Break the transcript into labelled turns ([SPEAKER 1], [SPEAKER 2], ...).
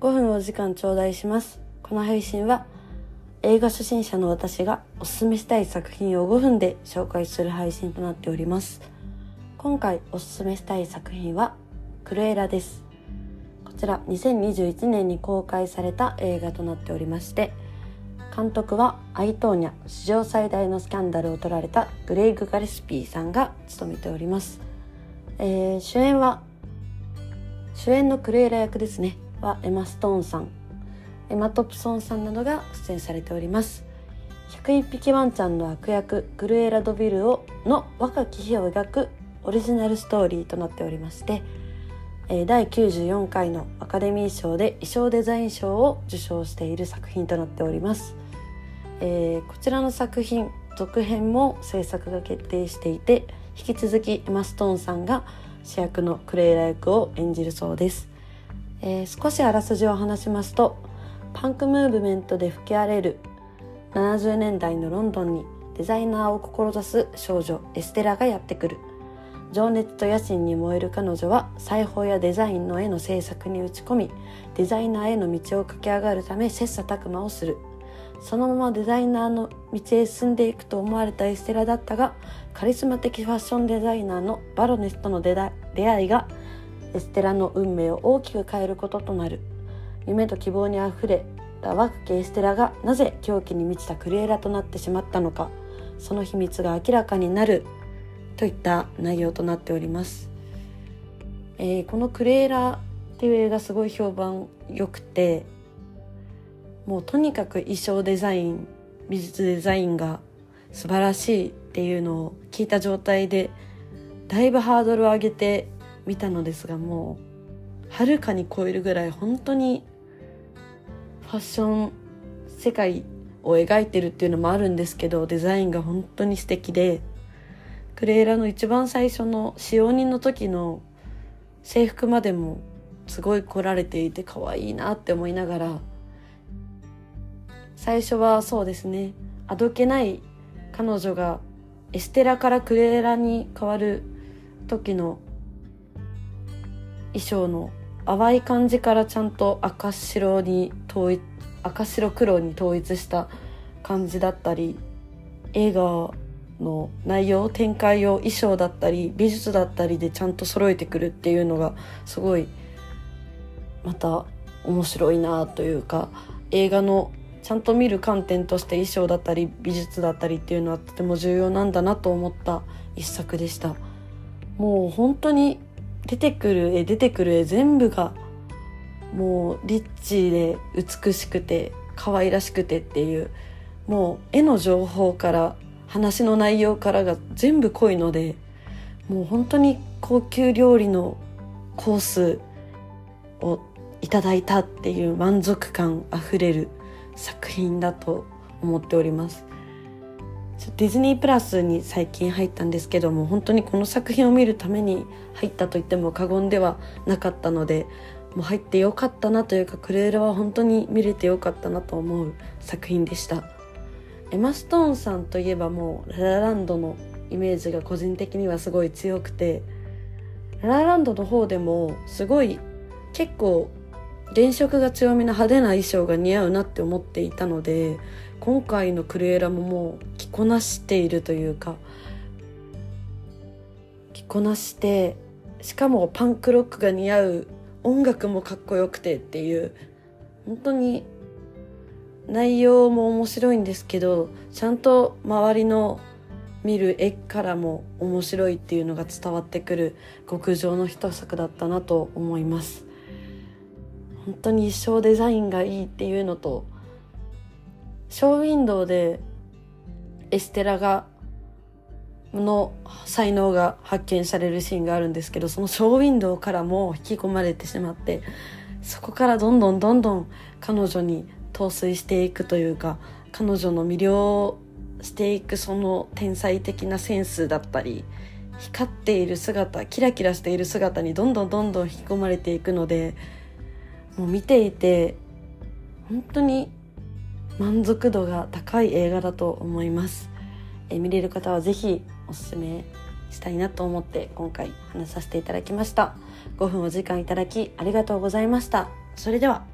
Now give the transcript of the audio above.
[SPEAKER 1] 5分お時間頂戴します。この配信は映画初心者の私がおすすめしたい作品を5分で紹介する配信となっております。今回おすすめしたい作品はクルエラです。こちら2021年に公開された映画となっておりまして監督はアイトーニャ史上最大のスキャンダルを取られたグレイグ・ガレスピーさんが務めております、えー、主演は主演のクルエラ役ですね。はエマ・ストーンさん。エマ・トプソンさんなどが出演されております。101匹ワンちゃんの悪役グルエラ・ドビルをの若き日を描くオリジナルストーリーとなっておりまして第94回のアカデミー賞で衣装デザイン賞を受賞している作品となっております、えー、こちらの作品続編も制作が決定していて引き続きエマ・ストーンさんが主役のクレイラ役を演じるそうです、えー、少しあらすじを話しますとパンクムーブメントで吹き荒れる70年代のロンドンにデザイナーを志す少女エステラがやってくる。情熱と野心に燃える彼女は裁縫やデザインの絵の制作に打ち込みデザイナーへの道を駆け上がるため切磋琢磨をする。そのままデザイナーの道へ進んでいくと思われたエステラだったがカリスマ的ファッションデザイナーのバロネスとの出会いがエステラの運命を大きく変えることとなる。夢と希望にあふれた若きエステラがなぜ狂気に満ちたクリエラとなってしまったのかその秘密が明らかになるといった内容となっております、えー、このクレーラっていう映画すごい評判良くてもうとにかく衣装デザイン美術デザインが素晴らしいっていうのを聞いた状態でだいぶハードルを上げてみたのですがもうはるかに超えるぐらい本当にファッション世界を描いてるっていうのもあるんですけどデザインが本当に素敵でクレーラの一番最初の使用人の時の制服までもすごい凝られていて可愛いなって思いながら最初はそうですねあどけない彼女がエステラからクレーラに変わる時の衣装の淡い感じからちゃんと赤白に統一赤白黒に統一した感じだったり映画の内容展開を衣装だったり美術だったりでちゃんと揃えてくるっていうのがすごいまた面白いなというか映画のちゃんと見る観点として衣装だったり美術だったりっていうのはとても重要なんだなと思った一作でした。もう本当に出てくる絵出てくる絵全部がもうリッチで美しくて可愛らしくてっていうもう絵の情報から話の内容からが全部濃いのでもう本当に高級料理のコースをいただいたっていう満足感あふれる作品だと思っております。ディズニープラスに最近入ったんですけども本当にこの作品を見るために入ったと言っても過言ではなかったのでもう入ってよかったなというかクレーラは本当に見れてよかったなと思う作品でした。エマ・ストーンさんといえばもうララランドのイメージが個人的にはすごい強くてララランドの方でもすごい結構原色が強めの派手な衣装が似合うなって思っていたので今回のクルエラももう着こなしているというか着こなしてしかもパンクロックが似合う音楽もかっこよくてっていう本当に内容も面白いんですけどちゃんと周りの見る絵からも面白いっていうのが伝わってくる極上の一作だったなと思います。本当に一生デザインがいいっていうのとショーウィンドウでエステラがの才能が発見されるシーンがあるんですけどそのショーウィンドウからも引き込まれてしまってそこからどんどんどんどん彼女に陶酔していくというか彼女の魅了していくその天才的なセンスだったり光っている姿キラキラしている姿にどんどんどんどん引き込まれていくのでもう見ていて本当に満足度が高い映画だと思います。え見れる方は是非おすすめしたいなと思って今回話させていただきました。5分お時間いただきありがとうございました。それでは